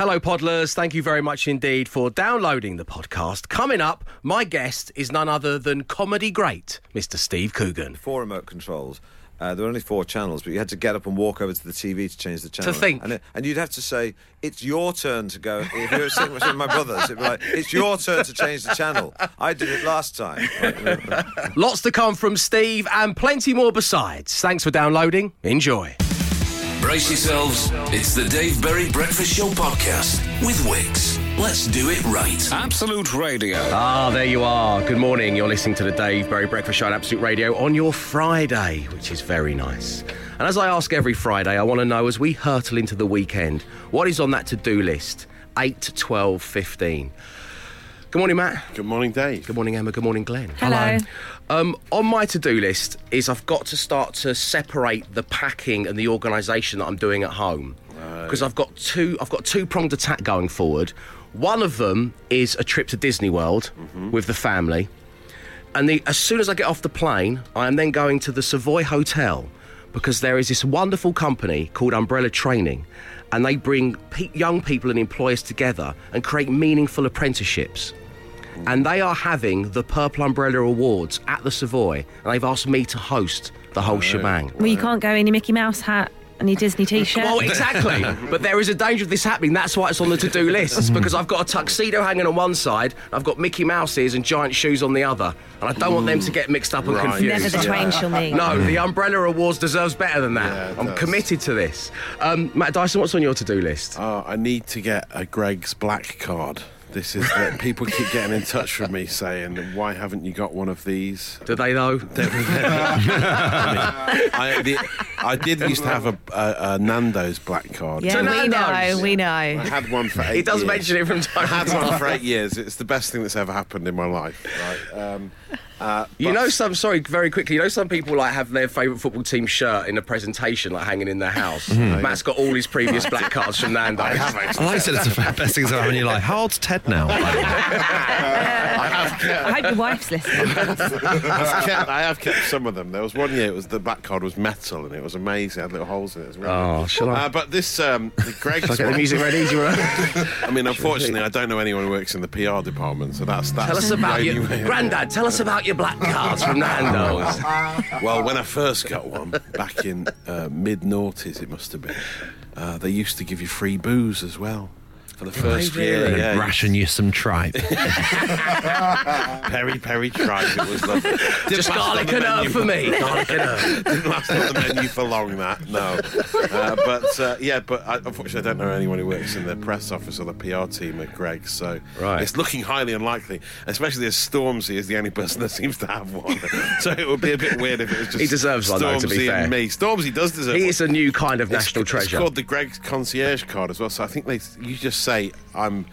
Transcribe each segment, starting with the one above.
Hello, Podlers. Thank you very much indeed for downloading the podcast. Coming up, my guest is none other than comedy great, Mr. Steve Coogan. Four remote controls. Uh, there were only four channels, but you had to get up and walk over to the TV to change the channel. To think. And, it- and you'd have to say, it's your turn to go. If you were sitting with my brothers, it'd be like, it's your turn to change the channel. I did it last time. Lots to come from Steve and plenty more besides. Thanks for downloading. Enjoy. Brace yourselves. It's the Dave Berry Breakfast Show podcast with Wickes. Let's do it right. Absolute Radio. Ah, there you are. Good morning. You're listening to the Dave Berry Breakfast Show on Absolute Radio on your Friday, which is very nice. And as I ask every Friday, I want to know as we hurtle into the weekend, what is on that to do list? 8 to 12, 15. Good morning, Matt. Good morning, Dave. Good morning, Emma. Good morning, Glenn. Hello. Um, on my to-do list is I've got to start to separate the packing and the organisation that I'm doing at home because I've got two I've got two pronged attack going forward. One of them is a trip to Disney World with the family, and the, as soon as I get off the plane, I am then going to the Savoy Hotel because there is this wonderful company called Umbrella Training, and they bring pe- young people and employers together and create meaningful apprenticeships and they are having the Purple Umbrella Awards at the Savoy, and they've asked me to host the whole shebang. Well, you can't go in your Mickey Mouse hat and your Disney t-shirt. Well, exactly. but there is a danger of this happening. That's why it's on the to-do list. Because I've got a tuxedo hanging on one side, I've got Mickey Mouse ears and giant shoes on the other, and I don't want them to get mixed up and Right. confused. Never the twain shall meet. No, the Umbrella Awards deserves better than that. Yeah, it I'm does. committed to this. Um, Matt Dyson, what's on your to-do list? Oh, I need to get a Greggs black card. This is that people keep getting in touch with me saying, "Why haven't you got one of these?" Do they know? I, the, I did used to have a, a, a Nando's black card. yeah, we know, we know. I had one for eight. He does years. mention it from time to time. I had one for eight years. It's the best thing that's ever happened in my life. Right? Um, uh, You know, some sorry, very quickly. You know, some people like have their favourite football team shirt in a presentation, like hanging in their house. Matt's got all his previous black cards from Nando's. I have actually. I like it. It's the best things ever in your life. How old's Ted now? I hope your wife's listening. I've kept, I have kept some of them. There was one year it was the back card was metal and it was amazing. It had little holes in it. it was really Oh, good. shall I- Uh, but this um, the Greggs Shall I get the music ready? Do I mean, unfortunately, I don't know anyone who works in the PR department, so that's that's. tell us about your granddad. Tell us about your black cards from Nando's. Well, when I first got one back in uh, mid noughties, it must have been. Uh, they used to give you free booze as well. For the first year, really? yeah, Ration you some tripe. Peri Peri tribe. It was lovely. Just garlic and herb for me. Garlic and herb. Didn't last on the menu for long. That no, uh, but uh, yeah, but I, unfortunately, I don't know anyone who works in the press office or the PR team at Greg. So Right. it's looking highly unlikely, especially as Stormzy is the only person that seems to have one. so it would be a bit weird if it was just He deserves one, though, to be Stormzy fair. and me. Stormzy does deserve. He one. is a new kind of It's- national It's treasure. called the Greggs concierge card as well. So I think they you just say I'm.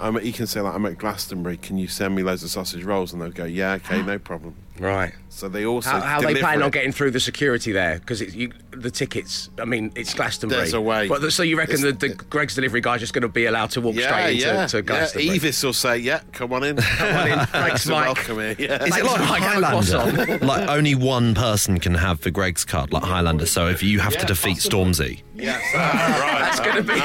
I'm you can say like I'm at Glastonbury. Can you send me loads of sausage rolls? And they'll go, yeah, okay, no problem. Right. So they also How, how they deliver plan on getting through the security there? Because the tickets, I mean, it's Glastonbury. There's a way. But the, so you reckon the, the Greggs delivery guy's just going to be allowed to walk Yeah, straight into yeah, to yeah. Glastonbury? Eavis will say, yeah, come on in. Come on in. Thanks, Mike. Welcome here. Yeah. Is it like Mike. Have Highlander? like only one person can have the Greggs card, like Highlander. So if you have to defeat possible. Stormzy, Yes. right. That's going to be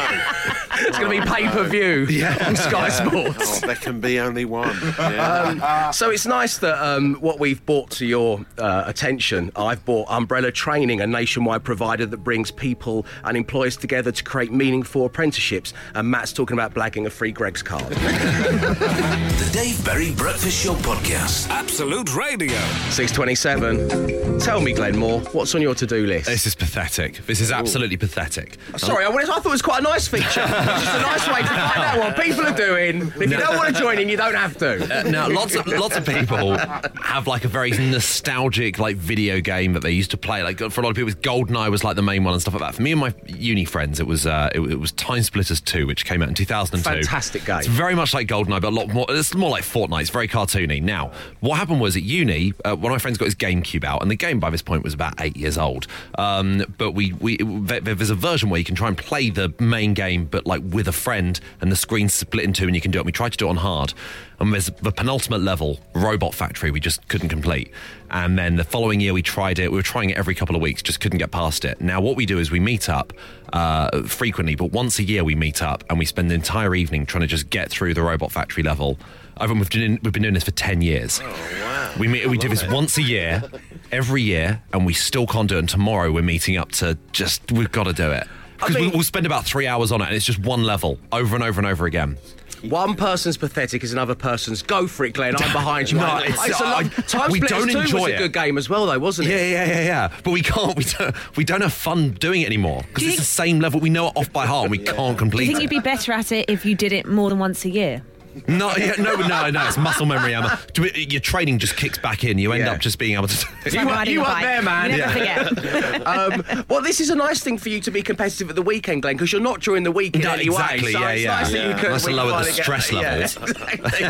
it's going to be pay per view on Sky Sports. Oh, there can be only one. Yeah. So it's nice that um, what we've brought to your uh, attention, I've bought Umbrella Training, a nationwide provider that brings people and employers together to create meaningful apprenticeships. And Matt's talking about blagging a free Greggs card. The Dave Berry Breakfast Show podcast. Absolute Radio. 627. Tell me, Glenn Moore, what's on your to-do list? this is pathetic. This is absolutely pathetic. Sorry, I, I thought it was quite a nice feature. it's just a nice way to find out what people are doing. If you don't want to join in, you don't have to. Uh, now, lots of lots of people have like a very nostalgic like video game that they used to play. Like for a lot of people, GoldenEye was like the main one and stuff like that. For me and my uni friends, it was uh, it, it was TimeSplitters Two, which came out in 2002. Fantastic game. It's very much like GoldenEye, but a lot more. It's more like Fortnite. It's very cartoony. Now, what happened was at uni, uh, one of my friends got his GameCube out, and the game by this point was about eight years old. Um, but we we there- there's a version where you can try and play the main game, but like like with a friend, and the screen's split in two, and you can do it. And we tried to do it on hard, and there's the penultimate level, Robot Factory, we just couldn't complete. And then the following year, we tried it. We were trying it every couple of weeks, just couldn't get past it. Now, what we do is we meet up uh, frequently, but once a year we meet up and we spend the entire evening trying to just get through the Robot Factory level. Over, we've, been, we've been doing this for 10 years. wow. We meet, we do this once a year, every year, and we still can't do it. And tomorrow we're meeting up to just, we've got to do it. Because mean- we, we'll spend about three hours on it, and it's just one level over and over and over again. One person's pathetic is another person's. Go for it, Glenn. I'm behind you. No, I- it's- it's a I- lot- Time we don't 2 was enjoy a it. good game as well, though, wasn't it? yeah, yeah, yeah. Yeah. But we can't. We don't. We don't have fun doing it anymore because Do you it's the same level. We know it off by heart. and We can't complete. Do you think it. you'd be better at it if you did it more than once a year? No, yeah, no, no, no. It's muscle memory, Emma. Your training just kicks back in. You end Yeah. up just being able to. You like riding you a weren't bike. there, man. You never forget. um, well, this is a nice thing for you to be competitive at the weekend, Glenn, because you're not during the week in No, any exactly. So yeah, it's yeah. nice that you Yeah. can. To we lower the get- stress yeah, levels. exactly.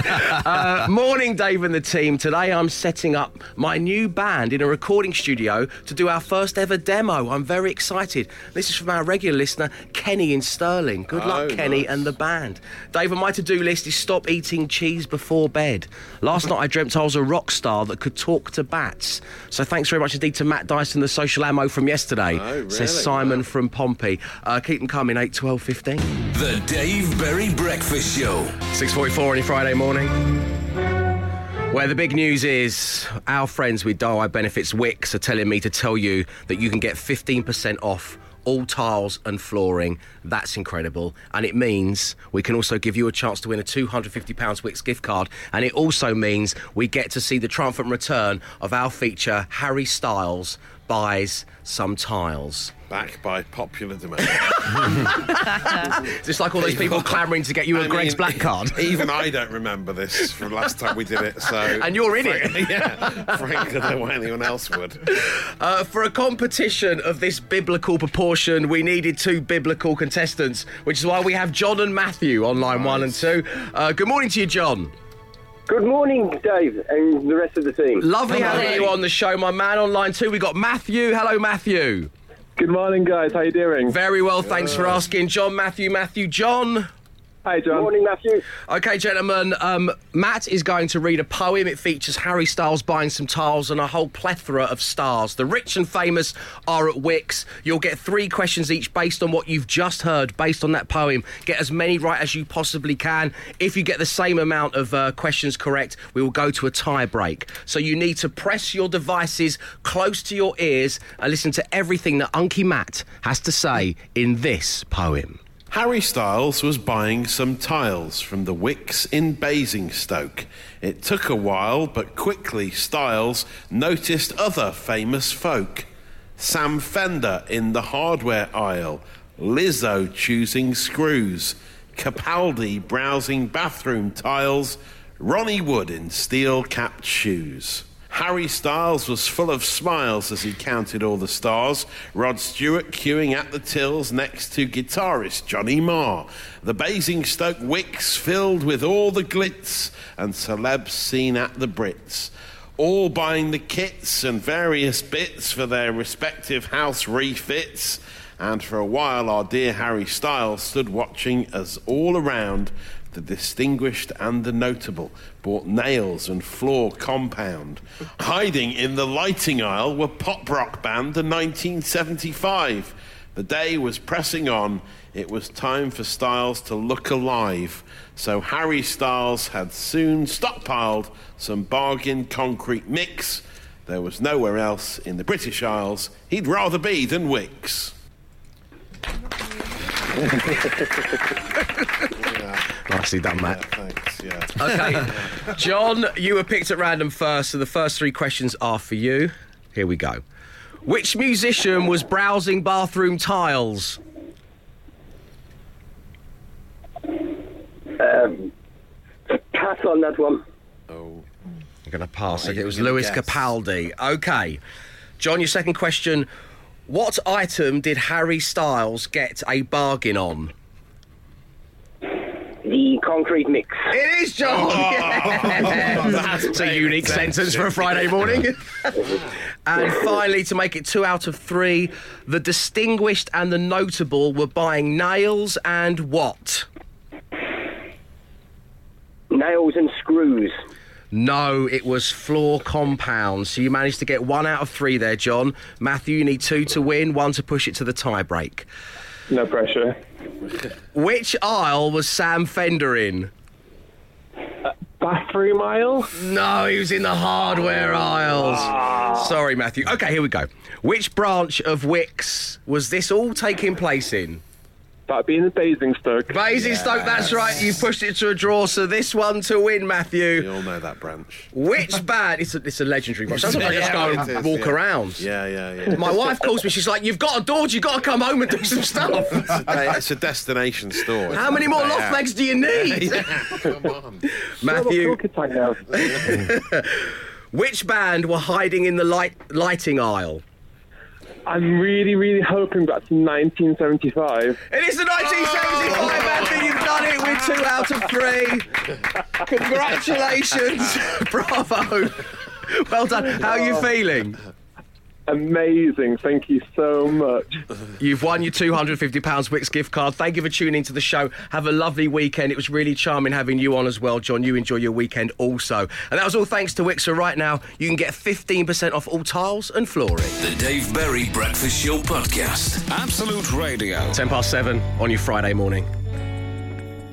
uh, morning, Dave and the team. Today I'm setting up my new band in a recording studio to do our first ever demo. I'm very excited. This is from our regular listener, Kenny in Stirling. Good luck, Oh, Kenny, nice. and the band. Dave, on my to-do list is stop eating cheese before bed. Last night I dreamt I was a rock star that could talk to bats. So thanks very much indeed to Matt Dyson, the social ammo from yesterday. Oh, really? Says Simon from Pompey. Uh, keep them coming, 8, 12, 15. The Dave Berry Breakfast Show. 6.44 on your Friday morning. Where the big news is, our friends with Dial Benefits Wickes are telling me to tell you that you can get 15% off all tiles and flooring. That's incredible. And it means we can also give you a chance to win a £250 Wickes gift card. And it also means we get to see the triumphant return of our feature, Harry Styles buys some tiles. Back by popular demand. Just like all those people clamouring to get you a I Greggs mean, Black card. Even I don't remember this from last time we did it. So And you're in it. yeah, frankly, I don't know why anyone else would. Uh, for a competition of this biblical proportion, we needed two biblical contestants, which is why we have John and Matthew on line one and two. Uh, good morning to you, John. Good morning, Dave, and the rest of the team. Lovely having you on the show, my man. On line two, we got Matthew. Hello, Matthew. Good morning, guys. How you doing? Very well, thanks for asking. John, Matthew, Matthew, John. Hi, John. Morning, Matthew. Okay, gentlemen, um, Matt is going to read a poem. It features Harry Styles buying some tiles and a whole plethora of stars. The rich and famous are at Wickes. You'll get three questions each based on what you've just heard, based on that poem. Get as many right as you possibly can. If you get the same amount of uh, questions correct, we will go to a tie break. So you need to press your devices close to your ears and listen to everything that Unky Matt has to say in this poem. Harry Styles was buying some tiles from the Wickes in Basingstoke. It took a while, but quickly Styles noticed other famous folk. Sam Fender in the hardware aisle, Lizzo choosing screws, Capaldi browsing bathroom tiles, Ronnie Wood in steel capped shoes. Harry Styles was full of smiles as he counted all the stars. Rod Stewart queuing at the tills next to guitarist Johnny Marr. The Basingstoke Wickes filled with all the glitz and celebs seen at the Brits. All buying the kits and various bits for their respective house refits. And for a while, our dear Harry Styles stood watching as all around the distinguished and the notable bought nails and floor compound. Hiding in the lighting aisle were pop rock band the 1975. The day was pressing on. It was time for Styles to look alive. So Harry Styles had soon stockpiled some bargain concrete mix. There was nowhere else in the British Isles he'd rather be than Wickes. Nicely done, Matt. Thanks, yeah. Okay, John, you were picked at random first, so the first three questions are for you. Here we go. Which musician was browsing bathroom tiles? Um, pass on that one. Oh, I'm going to pass. Right, it was you're Lewis guess. Capaldi. Okay. John, your second question. What item did Harry Styles get a bargain on? The concrete mix. It is John. Yeah. Oh. That's a unique sentence for a Friday morning. and finally, to make it two out of three, the distinguished and the notable were buying nails and what? Nails and screws. No, it was floor compounds. So you managed to get one out of three there, John. Matthew, you need two to win, one to push it to the tie break. No pressure. Which aisle was Sam Fender in? Uh, bathroom aisle? No, he was in the hardware aisles. Ah. Sorry, Matthew. Okay, here we go. Which branch of Wickes was this all taking place in? That'd be in the Basingstoke. Basingstoke, that's right. You pushed it to a draw, so this one to win, Matthew. We Matthew. all know that branch. Which band? It's a, it's a legendary branch. Sometimes I just go and it is, walk yeah. around. Yeah, yeah, yeah. My wife calls me. She's like, "You've got a Dodge. You've got to come home and do some stuff." it's a destination store. How many more loft legs do you need, Come on. Matthew? Talk attack now. Which band were hiding in the light lighting aisle? I'm really, really hoping that's 1975. It is the 1975 Matthew. You've done it with two out of three. Congratulations, bravo. Well done. How are you oh. feeling? Amazing. Thank you so much. You've won your £250 Wickes gift card. Thank you for tuning to the show. Have a lovely weekend. It was really charming having you on as well, John. You enjoy your weekend also. And that was all thanks to Wickes. So right now, you can get 15% off all tiles and flooring. The Dave Berry Breakfast Show Podcast. Absolute Radio. 10 past 7 on your Friday morning.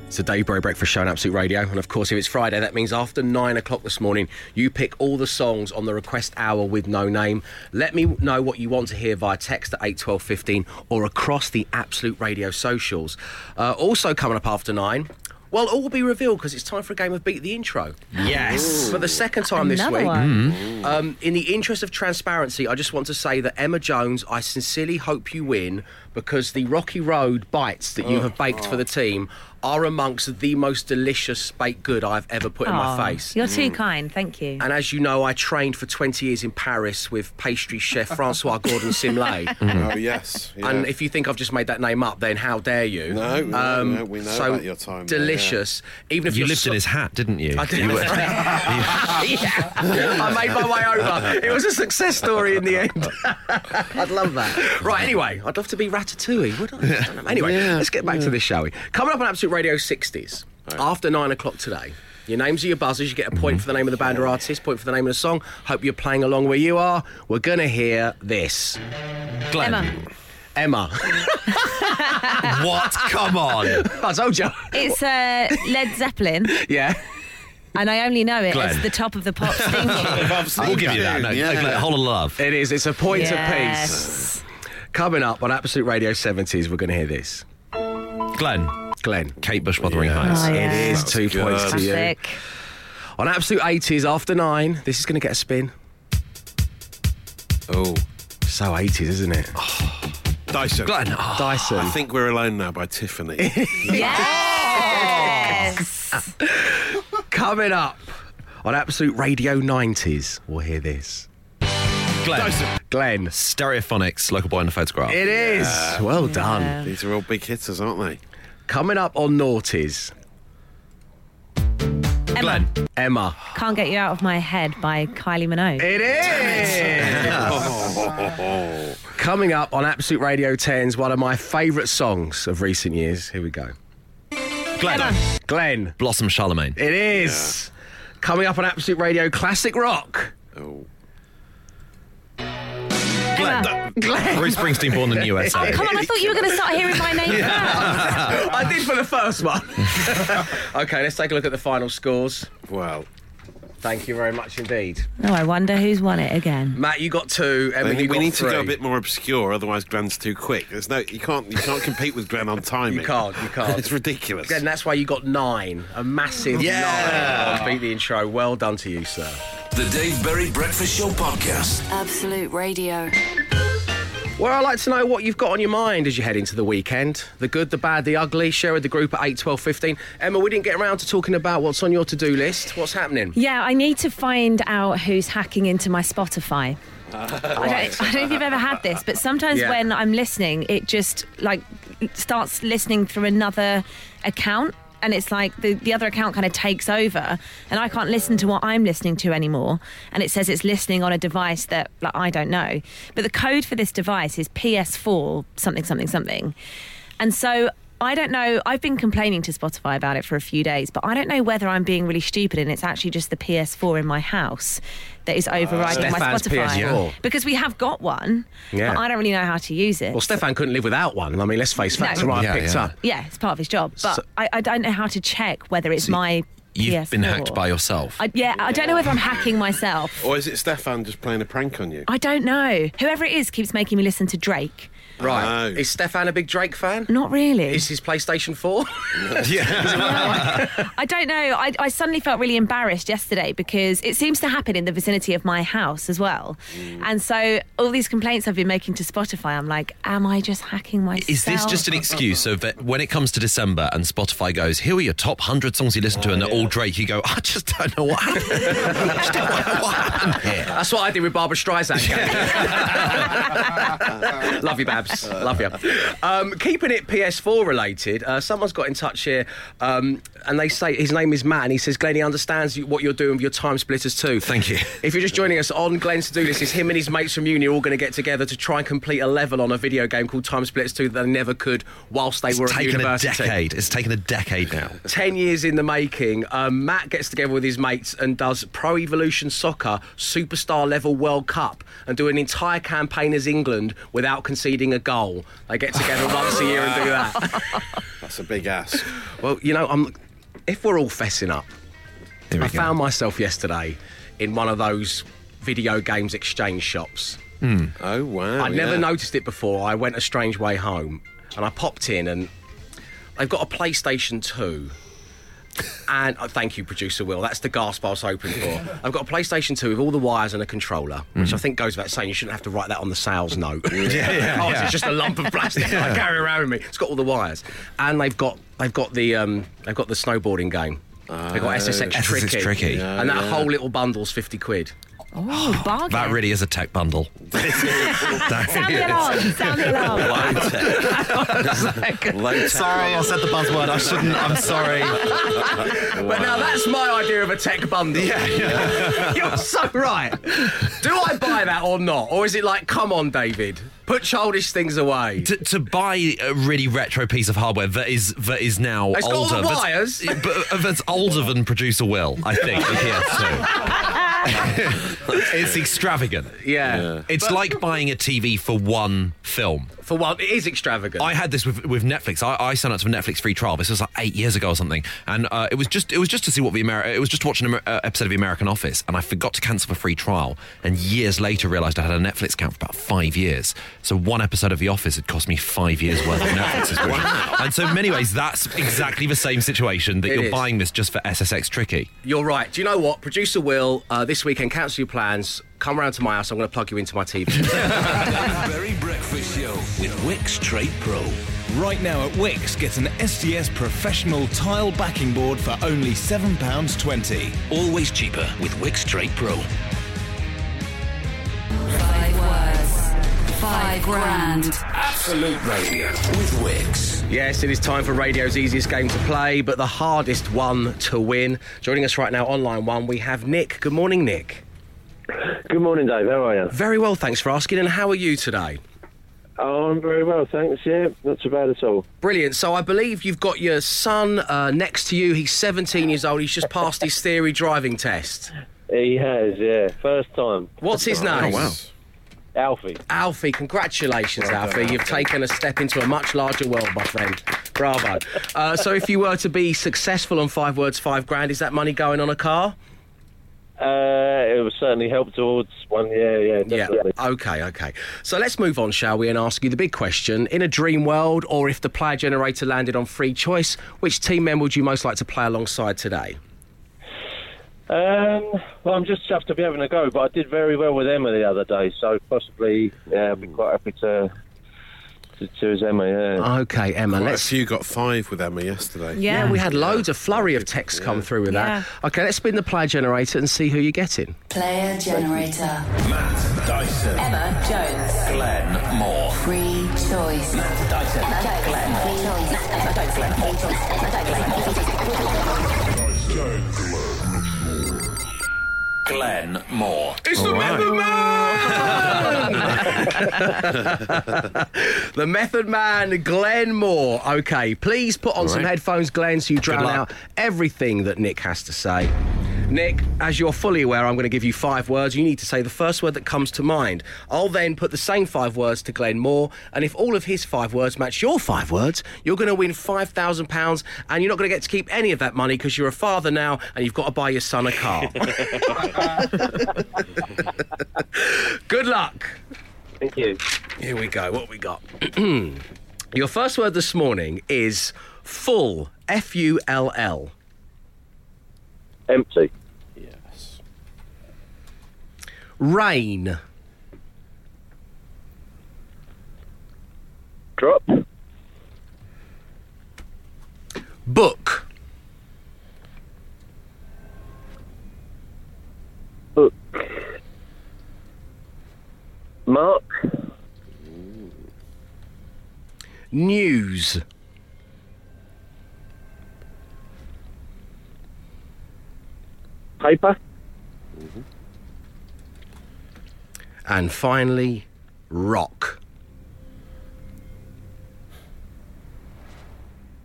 It's the Dave Berry Breakfast Show on Absolute Radio. And of course, if it's Friday, that means after 9 o'clock this morning, you pick all the songs on the request hour with no name. Let me know what you want to hear via text at 8 12 15 or across the Absolute Radio socials. Uh, also, coming up after 9. Well, all will be revealed because it's time for a game of Beat the Intro. Yes. For the second time this Another week. one. Um, in the interest of transparency, I just want to say that Emma Jones, I sincerely hope you win because the Rocky Road bites that you have baked for the team are amongst the most delicious baked good I've ever put in my face. You're too kind. Thank you. And as you know, I trained for 20 years in Paris with pastry chef Francois Gordon Simlay. Oh, yes. yeah. And if you think I've just made that name up, then how dare you? No, no, Um, no, we know so about your time there, Delicious. Even if You you're lived so- in his hat, didn't you? I did. You were- yeah. I made my way over. It was a success story in the end. I'd love that. Right, anyway, I'd love to be Ratatouille, would I? I don't. Anyway, let's get back to this, shall we? Coming up on Absolute Radio 60s, after nine o'clock today. Your names are your buzzers. You get a point for the name of the band or artist, point for the name of the song. Hope you're playing along where you are. We're going to hear this. Glenn. Emma. Emma. What? Come on. I told you. It's uh, Led Zeppelin, Yeah. and I only know it Glenn. as the top of the pops thinking. We'll give you that. No, Yeah. no, Glenn, whole of love. It is. It's a point of peace. Coming up on Absolute Radio 70s, we're going to hear this. Glenn. Glenn. Kate Bush, Wuthering Heights. Oh, It yeah. is two good. points to you. Classic. On Absolute 80s, after nine, this is going to get a spin. Oh. So 80s, isn't it? Oh. Dyson. Glenn. Oh. oh, Dyson. I think we're alone now by Tiffany. Yes. Coming up on Absolute Radio 90s, we'll hear this. Glenn. Glenn. Stereophonics, local boy in the photograph. It is. Well done. These are all big hitters, aren't they? Coming up on Naughties, Emma. Glenn. Emma. Can't Get You Out of My Head by Kylie Minogue. It is. Coming up on Absolute Radio 10's one of my favourite songs of recent years. Here we go. Glenn. Emma. Glenn. Blossom Charlemagne. It is. Coming up on Absolute Radio Classic Rock. Oh. Emma. Bruce Springsteen, born in the USA. Oh, come on, I thought you were going to start hearing my name first. I did for the first one. okay, let's take a look at the final scores. Well, Thank you very much indeed. Oh, I wonder who's won it again. Matt, you got two. I Emma, you think we need three. to go a bit more obscure, otherwise Glenn's too quick. There's no, you can't, you can't compete with Glenn on timing. You can't, you can't. It's ridiculous. Again, that's why you got nine. A massive Yeah. nine. on Beat the intro. Well done to you, sir. The Dave Berry Breakfast Show Podcast. Absolute Radio. Well, I'd like to know what you've got on your mind as you head into the weekend. The good, the bad, the ugly. Share with the group at 8, 12, 15. Emma, we didn't get around to talking about what's on your to-do list. What's happening? Yeah, I need to find out who's hacking into my Spotify. I, don't, I don't know if you've ever had this, but sometimes Yeah. when I'm listening, it just like starts listening through another account. And it's like the, the other account kind of takes over, and I can't listen to what I'm listening to anymore. And it says it's listening on a device that like, I don't know. But the code for this device is PS4 something something something, and so. I don't know. I've been complaining to Spotify about it for a few days, but I don't know whether I'm being really stupid and it's actually just the PS4 in my house that is uh, overriding my Spotify. PS4. Because we have got one, Yeah. but I don't really know how to use it. Well, Stefan couldn't live without one. I mean, let's face facts. No. Right, Yeah, picked yeah. up. Yeah, it's part of his job. But So- I, I don't know how to check whether it's my You've PS4. been hacked by yourself. I, yeah, I don't know whether I'm hacking myself. Or is it Stefan just playing a prank on you? I don't know. Whoever it is keeps making me listen to Drake. Right. No. Is Stefan a big Drake fan? Not really. Is his PlayStation 4? Yeah. I don't know. I, I suddenly felt really embarrassed yesterday because it seems to happen in the vicinity of my house as well. Mm. And so all these complaints I've been making to Spotify, I'm like, am I just hacking myself? Is this just an excuse so that when it comes to December and Spotify goes, here are your top 100 songs you listen to, and they're all Drake, you go, I just don't know what happened. I just don't know what happened here. That's what I did with Barbra Streisand. Love you, Babs. Love you. Um, keeping it PS4 related, uh, someone's got in touch here, um, and they say his name is Matt, and he says, Glenn, he understands what you're doing with your time splitters too. Thank you. If you're just joining us on Glenn's to do this, is him and his mates from uni are all going to get together to try and complete a level on a video game called TimeSplitters 2 that they never could whilst they It's were at university. It's taken a decade. It's taken a decade now. 10 years in the making, um, Matt gets together with his mates and does Pro Evolution Soccer Superstar Level World Cup and do an entire campaign as England without conceding a goal. They get together once a year and do that. That's a big ask. Well, you know, I'm, if we're all fessing up, Here we I go. found myself yesterday in one of those video games exchange shops. Hmm. Oh, wow. I'd never yeah. noticed it before. I went a strange way home and I popped in and they've got a PlayStation 2. And uh, thank you, producer Will. That's the gasp I was hoping for. I've got a PlayStation 2 with all the wires and a controller, which I think goes without saying. You shouldn't have to write that on the sales note. yeah, yeah, oh, yeah. it's just a lump of plastic I carry around with me. It's got all the wires, and they've got they've got the um, they've got the snowboarding game. They've got SSX, SSX Tricky, Tricky. Yeah, and that yeah. whole little bundle's fifty quid. Oh, bargain. That really is a tech bundle. That Sound really the is. alarm. Sound the alarm. Sorry, I said the buzzword. I shouldn't. I'm sorry. But now that's my idea of a tech bundle. Yeah, yeah. You're so right. Do I buy that or not? Or is it like, come on, David, put childish things away? To, to buy a really retro piece of hardware that is that is now It's got all older, the that's- wires. but uh, that's older than producer Will, I think. the PS2. it's extravagant. Yeah. It's But like buying a TV for one film. For one, it is extravagant. I had this with, with Netflix. I, I signed up to a Netflix free trial. This was like eight years ago or something, and uh, it was just it was just to see what the Ameri- it was just watching watch an Amer- uh, episode of the American Office, and I forgot to cancel the free trial, and years later realised I had a Netflix account for about five years. So one episode of The Office had cost me five years worth of Netflix subscription. And so in many ways, that's exactly the same situation that It you're is. buying this just for SSX Tricky. You're right. Do you know what? Producer Will, uh, this weekend, cancel your plans. Come round to my house. I'm going to plug you into my TV. Dave Berry Breakfast Show with Wickes Trade Pro. Right now at Wickes, get an SDS professional tile backing board for only £7.20. Always cheaper with Wickes Trade Pro. Five words. Five grand. Absolute Radio with Wickes. yes, it is time for radio's easiest game to play, but the hardest one to win. Joining us right now on line one, we have Nick. Good morning, Nick. Good morning, Dave. How are you? Very well, thanks for asking. And how are you today? Oh, I'm very well, thanks. Yeah, not too bad at all. Brilliant. So I believe you've got your son uh, next to you. He's 17 years old. He's just passed his theory driving test. He has, yeah. First time. What's his name? Oh, wow. Alfie. Alfie, congratulations, Alfie. You've taken a step into a much larger world, my friend. Bravo. Uh, so, if you were to be successful on five words, five grand, is that money going on a car? Uh, it will certainly help towards one. Yeah, yeah, definitely. Yeah. Okay, okay. So, let's move on, shall we, and ask you the big question. In a dream world, or if the player generator landed on free choice, which team member would you most like to play alongside today? Um, well, I'm just chuffed to be having a go, but I did very well with Emma the other day, so possibly, yeah, I'd be quite happy to to choose Emma. Yeah. Ah, okay, Emma, Quite a let's. few got five with Emma yesterday. Yeah. Yeah, we had loads of flurry of texts come through with Yeah. that. Okay, let's spin the player generator and see who you're getting. Player generator. Matt Dyson. Emma Jones. Glenn Moore. Free choice. Matt Dyson. Glenn. Free choice. Emma Jones. Glenn. Free choice. Emma Jones. Glenn. Free choice. Glenn Moore. It's the Method Man! the Method Man, Glenn Moore. Okay, please put on some right. headphones, Glenn, so you drown out everything that Nick has to say. Nick, as you're fully aware, I'm going to give you five words. You need to say the first word that comes to mind. I'll then put the same five words to Glenn Moore, and if all of his five words match your five words, you're going to win £5,000, and you're not going to get to keep any of that money because you're a father now and you've got to buy your son a car. Good luck. Thank you. Here we go. What we got? Your first word this morning is full. F U L L. Empty. Yes. Rain. Drop. Book. Book. Mark. News. Paper. And finally, rock.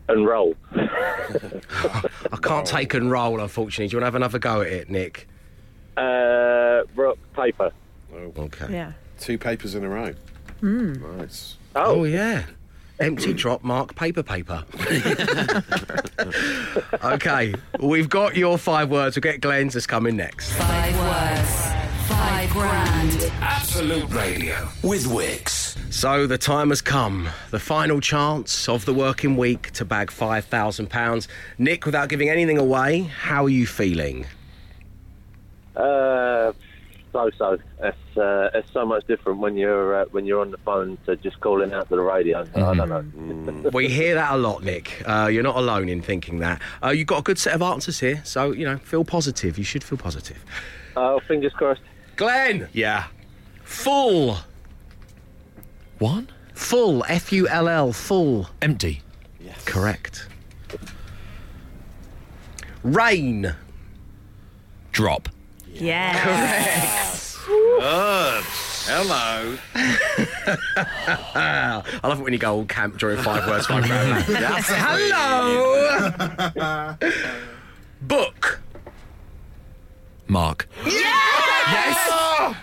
And roll. I can't take and roll, unfortunately. Do you want to have another go at it, Nick? Uh, rock. Paper. Oh. Okay. Yeah. Two papers in a row. Nice. Oh, yeah. Empty drop mark paper paper. okay, we've got your five words. We'll get Glenn's that's coming next. Five words. Five grand. Absolute Radio with Wickes. So the time has come, the final chance of the working week to bag £5,000. Nick, without giving anything away, how are you feeling? Uh, so so. It's uh, it's so much different when you're uh, when you're on the phone to just calling out to the radio. I don't know. We hear that a lot, Nick. Uh, you're not alone in thinking that. Uh, you've got a good set of answers here, so, you know, feel positive. You should feel positive. Oh, fingers crossed. Glenn, Yeah. full. One? Full. F U L L. Full. Empty. Yes. Correct. Rain. Drop. Yeah. Good. Hello. I love it when you go all camp during five words, five grand. That's Hello. Book. Mark. Yes.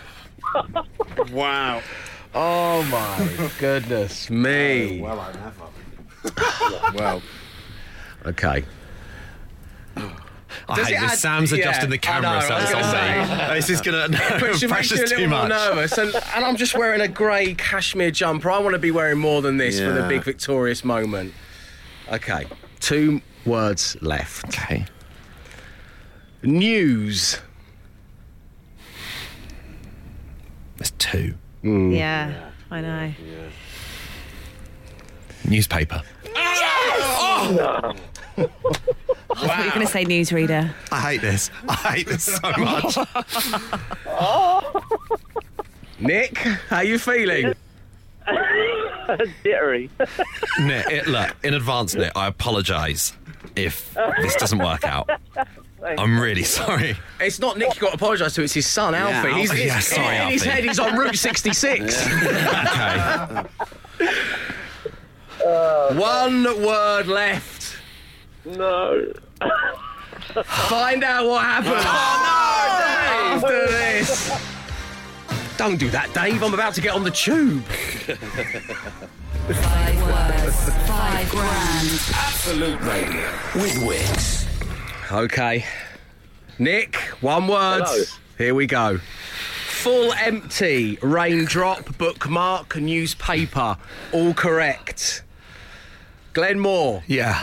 Wow. Oh my goodness me. Well, I never. well, Okay. I hate this. add- Sam's yeah, adjusting the camera, know, so I was it's on me. This is gonna no, Which makes you a little too much. nervous, and, and I'm just wearing a grey cashmere jumper. I want to be wearing more than this for the big victorious moment. Okay, two words left. Okay. News. There's two. Mm. Yeah. I know. Newspaper. Oh! I thought you were going to say newsreader. I hate this. I hate this so much. Nick, how are you feeling? Jittery. Nick, it, look, in advance, Nick, I apologise if this doesn't work out. I'm really sorry. It's not Nick you got to apologise to, it's his son, Alfie. Oh, he's, Alfie. Yeah, he's- sorry, in his Alfie. head, he's on Route 66. Okay. Uh, One word left. No. Find out what happened. Oh, no, Dave! After this. Don't do that, Dave. I'm about to get on the tube. Five words. Five grand. Absolute Radio with Wickes. Okay. Nick, one word. Hello. Here we go. Full empty, raindrop, bookmark, newspaper. All correct. Glenn Moore, Yeah.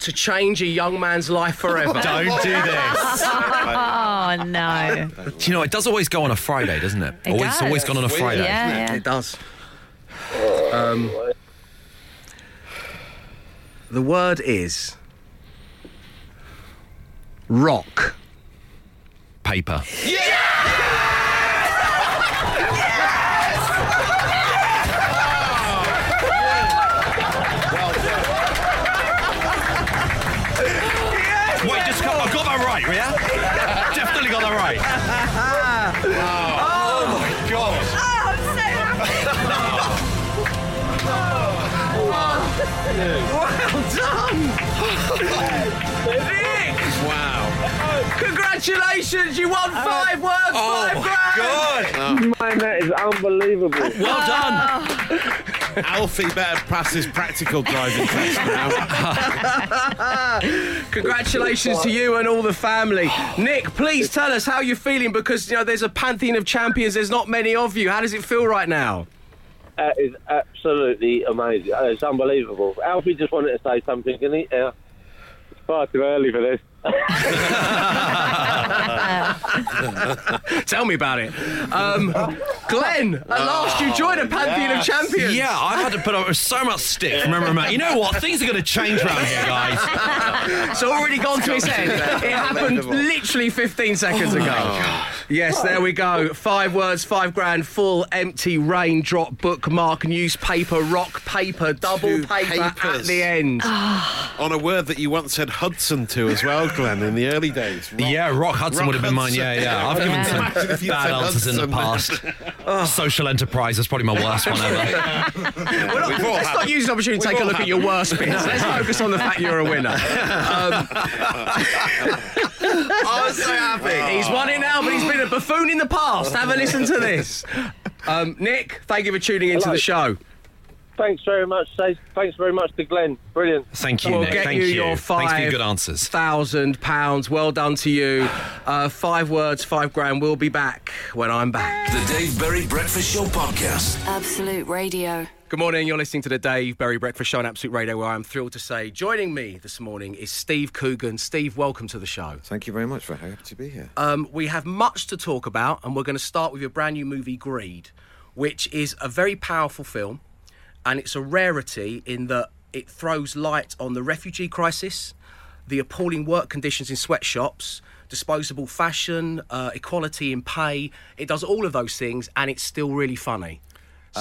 To change a young man's life forever. Don't do this. Oh, no. Do you know, it does always go on a Friday, doesn't it? It always, does. always gone on a Friday. Yeah, yeah. It does. Um, the word is rock. Paper. Wait, just got, I got that right, yeah? Definitely got that right. oh, my god. Oh, I'm so Well oh. done! Congratulations, you won five words, Oh five my grand! god! Man, that is unbelievable. Well done. Alfie better pass his practical driving test now. Congratulations to you and all the family. Nick, please tell us how you're feeling because you know there's a pantheon of champions. There's not many of you. How does it feel right now? That is absolutely amazing. Uh, It's unbelievable. Alfie just wanted to say something, and he, uh, it's far too early for this. Tell me about it. Um, Glenn, at last you joined a pantheon of champions. Yeah, I've had to put up with so much stick from everyone. You know what? Things are going to change around here, guys. It's already gone to his head. It happened literally 15 seconds ago. Yes, there we go. Five words, five grand, full, empty, raindrop, bookmark, newspaper, rock paper, double Two paper at papers. the end. On a word that you once said Hudson to as well, Glenn, in the early days. Rock- Yeah, Rock Hudson Rock would have been mine. Hudson. Yeah, yeah. I've given Yeah. some Imagine if you bad said answers in the past. Social enterprise is probably my worst one ever. We're not- let's not use the opportunity to take a look at your worst bits. Let's focus on the fact you're a winner. Um, I was so happy. he's won it now, but he's been a buffoon in the past. Have a listen to this. Um, Nick, thank you for tuning into Hello. the show. Thanks very much, Say Thanks very much to Glenn. Brilliant. Thank you, We'll Nick. get Thank you you. your Thanks for your good answers. Thousand pounds. Well done to you. Uh, five words, five grand. We'll be back when I'm back. The Dave Berry Breakfast Show Podcast. Absolute Radio. Good morning. You're listening to the Dave Berry Breakfast Show on Absolute Radio, where I'm thrilled to say joining me this morning is Steve Coogan. Steve, welcome to the show. Thank you very much for happy to be here. Um, we have much to talk about, and we're going to start with your brand new movie, Greed, which is a very powerful film, and it's a rarity in that it throws light on the refugee crisis, the appalling work conditions in sweatshops, disposable fashion, uh, equality in pay. It does all of those things, and it's still really funny.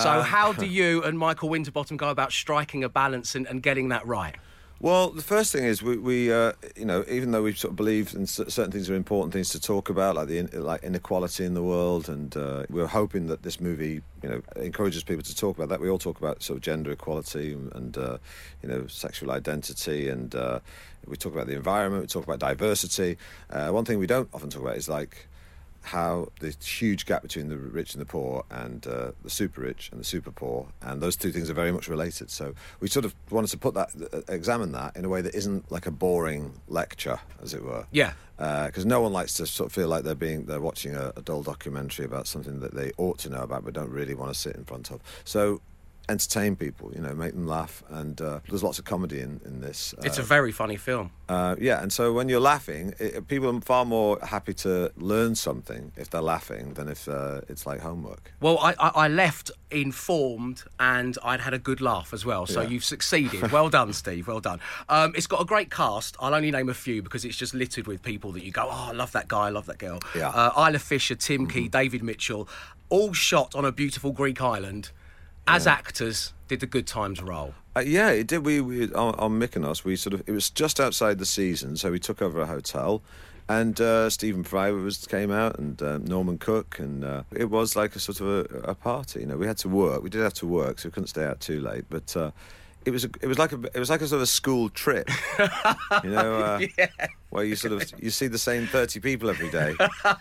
So, how do you and Michael Winterbottom go about striking a balance and, and getting that right? Well, the first thing is we, we uh, you know, even though we sort of believe in certain things are important things to talk about, like the in, like inequality in the world, and uh, we're hoping that this movie, you know, encourages people to talk about that. We all talk about sort of gender equality and uh, you know sexual identity, and uh, we talk about the environment. We talk about diversity. Uh, one thing we don't often talk about is like how the huge gap between the rich and the poor and uh, the super rich and the super poor and those two things are very much related. So we sort of wanted to put that uh, examine that in a way that isn't like a boring lecture as it were. Yeah. because no one likes to sort of feel like they're being they're watching a, a dull documentary about something that they ought to know about but don't really want to sit in front of. So entertain people you know make them laugh and uh, there's lots of comedy in, in this It's Uh, a very funny film. uh, yeah, and so when you're laughing, it, people are far more happy to learn something if they're laughing than if uh, it's like homework. Well, I, I, I left informed and I'd had a good laugh as well. So Yeah. you've succeeded. Well done, Steve. Well done. Um, it's got a great cast. I'll only name a few because it's just littered with people that you go, oh, I love that guy, I love that girl. Yeah. Mm-hmm. Uh, Isla Fisher, Tim Key, David Mitchell, all shot on a beautiful Greek island. As actors, did the Good Times roll? Uh, yeah, it did. We, we on, on Mykonos, we sort of it was just outside the season, so we took over a hotel, and uh, Stephen Fry was came out, and uh, Norman Cook, and uh, it was like a sort of a, a party. You know, we had to work. We did have to work, so we couldn't stay out too late, but. Uh, it was a, it was like a it was like a sort of a school trip, you know, uh, where you sort of you see the same thirty people every day,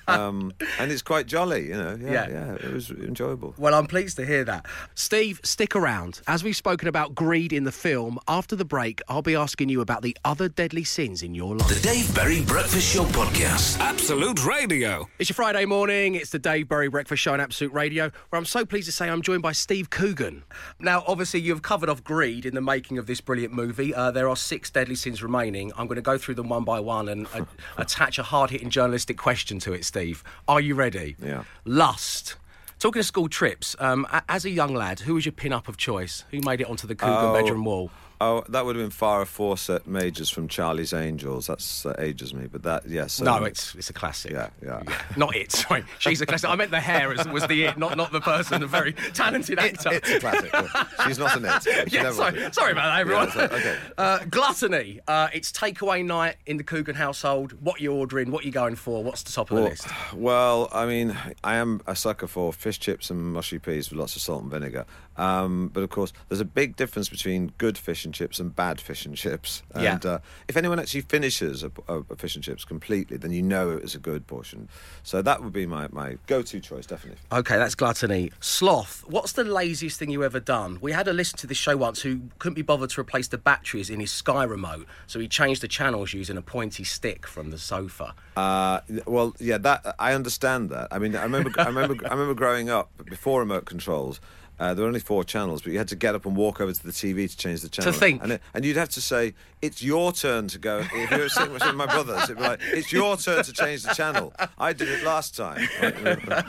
um, and it's quite jolly, you know. Yeah, Yeah. yeah, it was enjoyable. Well, I'm pleased to hear that. Steve, stick around. As we've spoken about greed in the film, after the break, I'll be asking you about the other deadly sins in your life. The Dave Berry Breakfast Show Podcast. Absolute Radio. It's your Friday morning. It's the Dave Berry Breakfast Show on Absolute Radio, where I'm so pleased to say I'm joined by Steve Coogan. Now, obviously, you've covered off greed in the making of this brilliant movie. Uh, there are six deadly sins remaining. I'm going to go through them one by one and uh, attach a hard hitting journalistic question to it, Steve. Are you ready? Yeah. Lust. Talking of school trips, um, as a young lad, who was your pin up of choice? Who made it onto the Coogan Oh. bedroom wall? Oh, that would have been Farrah Fawcett Majors from Charlie's Angels. That's uh, ages me, but that yes. no, it's it's a classic. yeah, yeah. Not it. Sorry, she's a classic. I meant the hair as, was the it, not not the person. A very talented actor. It's a classic. yeah. She's not an it. Yeah, sorry, sorry about that, everyone. Yeah, okay. uh, gluttony. Uh, it's takeaway night in the Coogan household. What you ordering? What you going for? What's the top of the list? well, I mean, I am a sucker for fish chips and mushy peas with lots of salt and vinegar. Um, but of course, there's a big difference between good fish and chips and bad fish and chips. And Yeah. uh, if anyone actually finishes a, a, a fish and chips completely, then you know it was a good portion. So that would be my, my go-to choice, definitely. Okay, that's gluttony. Sloth. What's the laziest thing you ever done? We had a listener to this show once who couldn't be bothered to replace the batteries in his Sky remote, so he changed the channels using a pointy stick from the sofa. Uh, well, yeah, that I understand that. I mean, I remember, I remember, I remember growing up before remote controls. Uh, there were only four channels, but you had to get up and walk over to the TV to change the channel. To think. and, it, and you'd have to say, "It's your turn to go." If you were sitting with my brothers, it'd be like, "It's your turn to change the channel." I did it last time.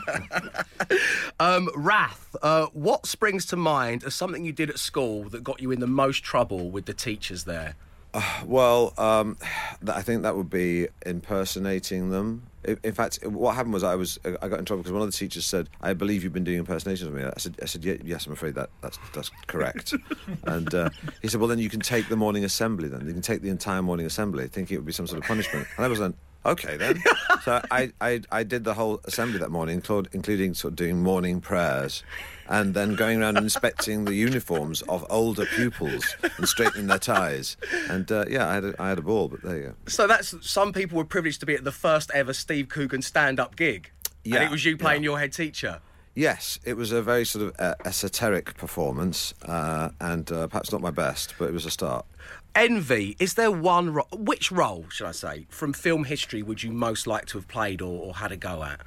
Um, Wrath. Uh, what springs to mind as something you did at school that got you in the most trouble with the teachers there? Well, um, I think that would be impersonating them. In, fact, what happened was I was I got in trouble because one of the teachers said, "I believe you've been doing impersonations of me." I said, "I said "Ye- yes, I'm afraid that that's that's correct." and uh, he said, "Well, then you can take the morning assembly. Then you can take the entire morning assembly, thinking it would be some sort of punishment." And I was like. Okay then. so I, I I did the whole assembly that morning, including sort of doing morning prayers, and then going around inspecting the uniforms of older pupils and straightening their ties. And uh, yeah, I had a, I had a ball, but there you go. So that's some people were privileged to be at the first ever Steve Coogan stand-up gig, and Yeah, it was you playing yeah. your head teacher. Yes, it was a very sort of uh, esoteric performance, uh, and uh, perhaps not my best, but it was a start. Envy. Is there one ro- which role should I say from film history would you most like to have played or, or had a go at?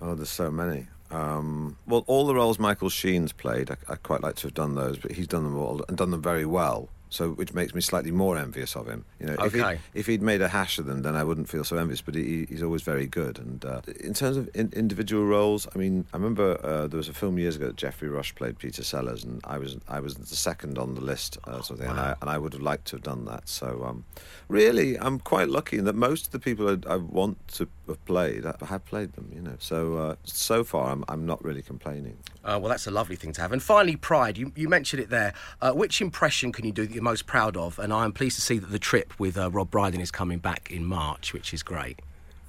Oh, there's so many. Um, well, all the roles Michael Sheen's played, I, I quite like to have done those, but he's done them all and done them very well. So, which makes me slightly more envious of him. You know, if, Okay. he, if he'd made a hash of them, then I wouldn't feel so envious. But he, he's always very good. And uh, in terms of in, individual roles, I mean, I remember uh, there was a film years ago that Geoffrey Rush played Peter Sellers, and I was I was the second on the list, uh, sort of thing, and I and I would have liked to have done that. So, um, really, I'm quite lucky in that most of the people I, I want to have played I have played them. You know, so uh, so far I'm I'm not really complaining. Uh, well, that's a lovely thing to have. And finally, pride. You, you mentioned it there. Uh, which impression can you do that most proud of? And I am pleased to see that the trip with uh, Rob Brydon is coming back in March, which is great.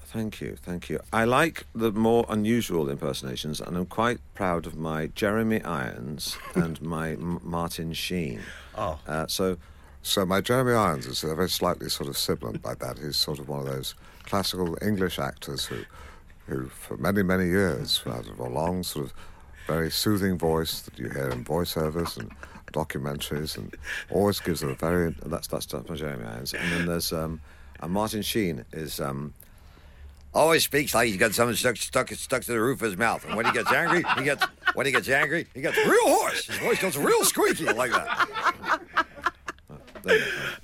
Thank you, thank you. I like the more unusual impersonations, and I'm quite proud of my Jeremy Irons and my M- Martin Sheen. Oh. Uh, so, So my Jeremy Irons is a very slightly sort of sibilant like that. He's sort of one of those classical English actors who, who for many many years had a long sort of very soothing voice that you hear in voiceovers and documentaries, and always gives them a very that's that's, my Jeremy Irons. And then there's um, and Martin Sheen is um, always speaks like he's got something stuck stuck stuck to the roof of his mouth. And when he gets angry, he gets when he gets angry, he gets real hoarse. His voice goes real squeaky like that.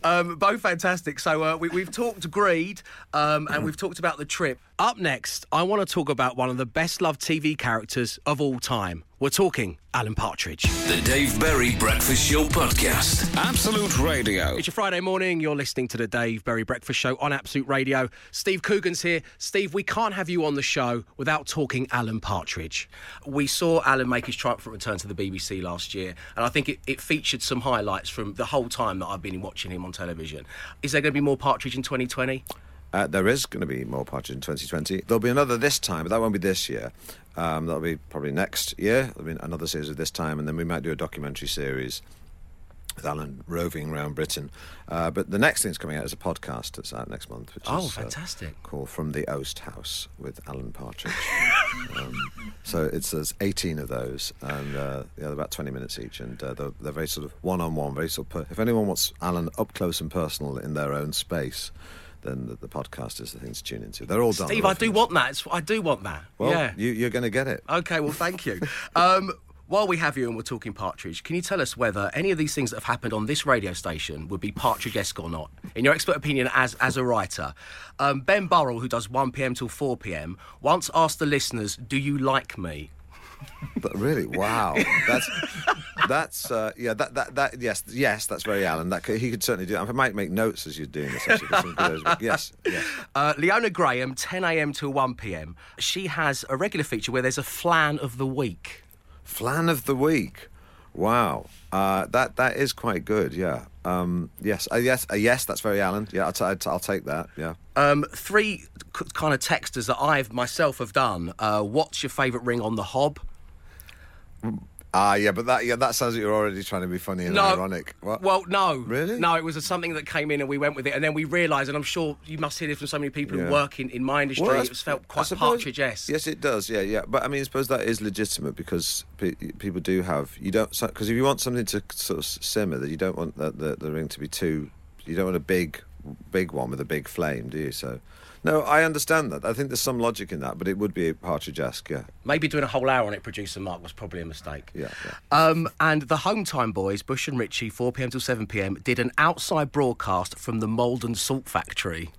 Um, both fantastic. So uh, we, we've talked greed um, and we've talked about the trip. Up next, I want to talk about one of the best loved TV characters of all time. We're talking Alan Partridge. The Dave Berry Breakfast Show Podcast. Absolute Radio. It's your Friday morning. You're listening to the Dave Berry Breakfast Show on Absolute Radio. Steve Coogan's here. Steve, we can't have you on the show without talking Alan Partridge. We saw Alan make his triumphant return to the BBC last year, and I think it, it featured some highlights from the whole time that I've been watching him on television. Is there going to be more Partridge in 2020? Uh, there is going to be more Partridge in 2020. There'll be another this time, but that won't be this year. Um, that'll be probably next year. There'll be another series of this time, and then we might do a documentary series with Alan roving around Britain. Uh, but the next thing that's coming out is a podcast that's out next month, which Oh, is uh, fantastic. called From the Oast House with Alan Partridge. um, so it's there's 18 of those, and uh, yeah, they're about 20 minutes each, and uh, they're, they're very sort of one-on-one, very sort of. Per- if anyone wants Alan up close and personal in their own space. Then the, the podcast is the thing to tune into. They're all done. Steve, I do want that. It's- I do want that. Well, yeah. you, you're going to get it. Okay, well, thank you. Um, while we have you and we're talking Partridge, can you tell us whether any of these things that have happened on this radio station would be Partridge-esque or not? In your expert opinion, as as a writer, um, Ben Burrell, who does 1 p.m. till 4 p.m., once asked the listeners, "Do you like me?" But really, wow, that's that's uh, yeah. That, that that yes yes. That's very Alan. That could, he could certainly do. That. I might make notes as you're doing this. Actually, yes yes. Uh, Leona Graham, 10 a.m. to 1 p.m. She has a regular feature where there's a flan of the week. Flan of the week. Wow, uh, that that is quite good. Yeah. Um, yes. Uh, yes. Uh, yes. That's very Alan. Yeah. I'll, t- I'll, t- I'll take that. Yeah. Um, three c- kind of texters that I've myself have done. Uh, what's your favourite ring on the hob? Ah, yeah, but that yeah, that sounds like you're already trying to be funny and No. ironic. What? Well, no. Really? No, it was something that came in and we went with it. And then we realised, and I'm sure you must hear this from so many people Yeah. who work in, in my industry, Well, it that's- was felt I quite suppose- partridge-esque. Yes, it does. Yeah, yeah. But I mean, I suppose that is legitimate because pe- people do have you don't because if you want something to sort of simmer, that you don't want the, the the ring to be too. You don't want a big, big one with a big flame, do you? So, no, I understand that. I think there's some logic in that, but it would be partridge-esque. Yeah, Maybe doing a whole hour on it, producer Mark, was probably a mistake. yeah, yeah. Um, and the Home Time Boys, Bush and Ritchie, 4 pm till 7 pm, did an outside broadcast from the Maldon Salt Factory,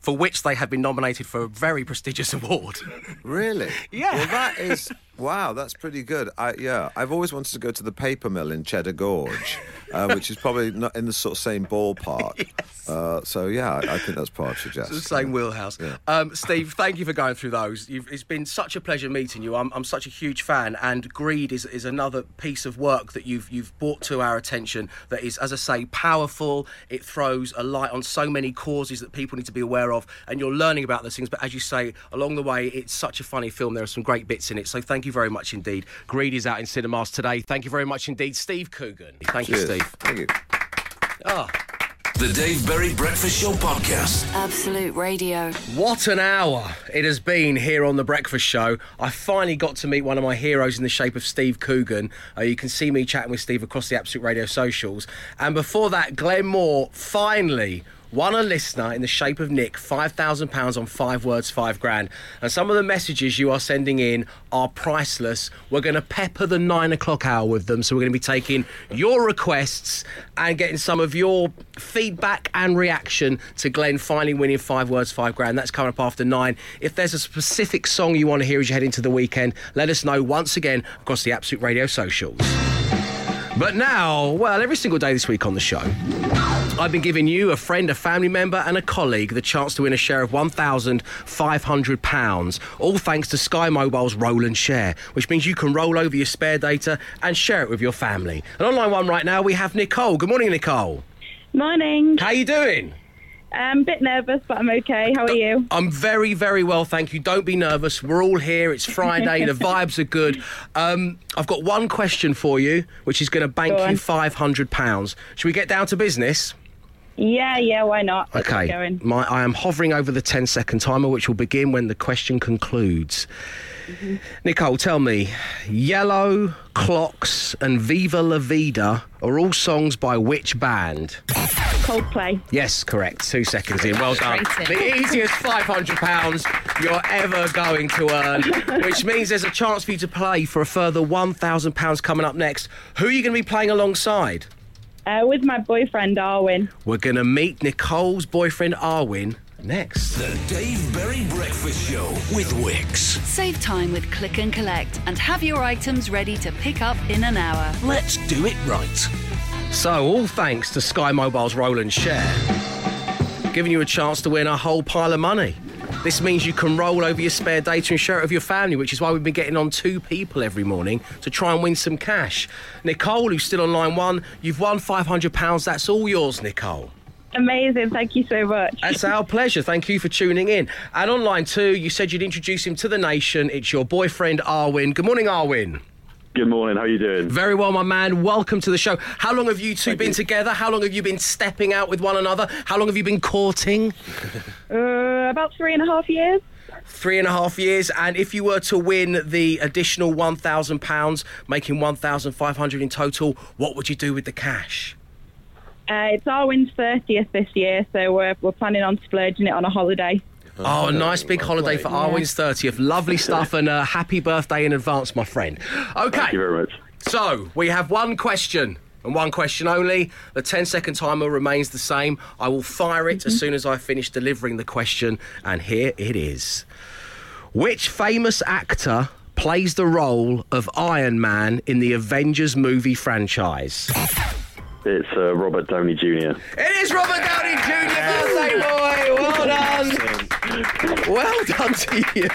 for which they have been nominated for a very prestigious award. Really? Yeah. Well, that is wow. That's pretty good. I yeah. I've always wanted to go to the paper mill in Cheddar Gorge, uh, which is probably not in the sort of same ballpark. uh, so yeah, I, I think that's partridge. It's the same wheelhouse. Um, Steve, thank you for going through those. You've, it's been such a pleasure meeting you. I'm, I'm such a huge fan, and Greed is, is another piece of work that you've you've brought to our attention. That is, as I say, powerful. It throws a light on so many causes that people need to be aware of, and you're learning about those things. But as you say, along the way, it's such a funny film. There are some great bits in it. So thank you very much indeed. Greed is out in cinemas today. Thank you very much indeed, Steve Coogan. Thank you, Steve. Thank you. Ah. The Dave Berry Breakfast Show Podcast. Absolute Radio. What an hour it has been here on The Breakfast Show. I finally got to meet one of my heroes in the shape of Steve Coogan. Uh, you can see me chatting with Steve across the Absolute Radio socials. And before that, Glenn Moore finally won a listener in the shape of Nick £5,000 on five words, five grand. And some of the messages you are sending in are priceless. We're going to pepper the nine o'clock hour with them. So we're going to be taking your requests and getting some of your feedback and reaction to Glenn finally winning five words, five grand. That's coming up after nine. If there's a specific song you want to hear as you head into the weekend, let us know once again across the Absolute Radio socials. But now, well, every single day this week on the show, I've been giving you, a friend, a family member, and a colleague the chance to win a share of £1,500, all thanks to Sky Mobile's Roll and Share, which means you can roll over your spare data and share it with your family. And on line one right now, we have Nicole. Good morning, Nicole. Morning. How you doing? I'm a bit nervous, but I'm okay. How are you? I'm very, very well, thank you. Don't be nervous. We're all here. It's Friday. the vibes are good. Um, I've got one question for you, which is going to bank Go you £500. Should we get down to business? Yeah, yeah, why not? Let's Okay. going. My, I am hovering over the 10 second timer, which will begin when the question concludes. Mm-hmm. Nicole, tell me, Yellow, Clocks, and Viva La Vida are all songs by which band? Coldplay. Yes, correct. Two seconds in. Well done. The easiest £500 you're ever going to earn, which means there's a chance for you to play for a further £1,000 coming up next. Who are you going to be playing alongside? Uh, with my boyfriend, Arwin. We're going to meet Nicole's boyfriend, Arwin, next. The Dave Berry Breakfast Show with Wickes. Save time with Click and Collect and have your items ready to pick up in an hour. Let's do it right. So, all thanks to Sky Mobile's Roll and Share, giving you a chance to win a whole pile of money. This means you can roll over your spare data and share it with your family, which is why we've been getting on two people every morning to try and win some cash. Nicole, who's still on line one, you've won £500. That's all yours, Nicole. Amazing. Thank you so much. That's our pleasure. Thank you for tuning in. And on line two, you said you'd introduce him to the nation. It's your boyfriend, Arwin. Good morning, Arwin. Good morning. How are you doing? Very well, my man. Welcome to the show. How long have you two been together? How long have you been stepping out with one another? How long have you been courting? Uh, about three and a half years. Three and a half years. And if you were to win the additional one thousand pounds, making one thousand five hundred in total, what would you do with the cash? Uh, it's Darwin's 30th this year, so we're, we're planning on splurging it on a holiday. Oh, a nice big holiday for Arwin's 30th. Lovely stuff and uh, happy birthday in advance, my friend. Okay. Thank you very much. So, we have one question and one question only. The 10 second timer remains the same. I will fire it as soon as I finish delivering the question, and here it is. Which famous actor plays the role of Iron Man in the Avengers movie franchise? It's uh, Robert Downey Jr. It is Robert Downey Jr. birthday boy. Well done. Well done to you.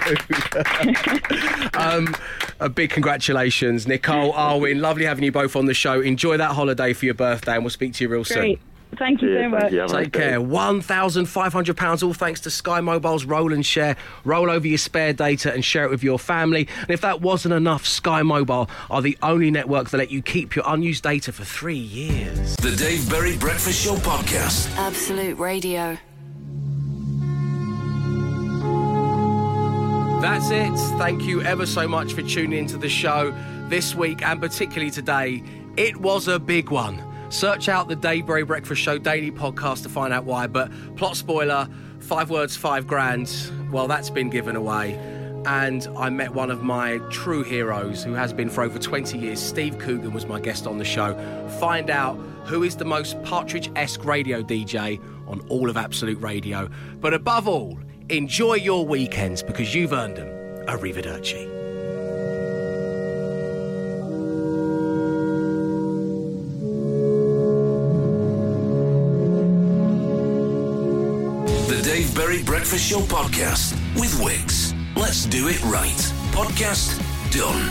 um, a big congratulations, Nicole, Arwin. Lovely having you both on the show. Enjoy that holiday for your birthday, and we'll speak to you real soon. Thank you so much. Take care. £1,500, all thanks to Sky Mobile's Roll and Share. Roll over your spare data and share it with your family. And if that wasn't enough, Sky Mobile are the only network that let you keep your unused data for three years. The Dave Berry Breakfast Show Podcast. Absolute Radio. That's it. Thank you ever so much for tuning into the show this week and particularly today. It was a big one. Search out the Dave Berry Breakfast Show daily podcast to find out why. But plot spoiler, five words, five grand. Well, that's been given away. And I met one of my true heroes who has been for over 20 years. Steve Coogan was my guest on the show. Find out who is the most Partridge esque radio DJ on all of Absolute Radio. But above all, enjoy your weekends because you've earned them. Arrivederci. The Dave Berry Breakfast Show Podcast with Wickes. Let's do it right. Podcast done.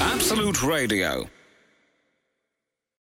Absolute Radio.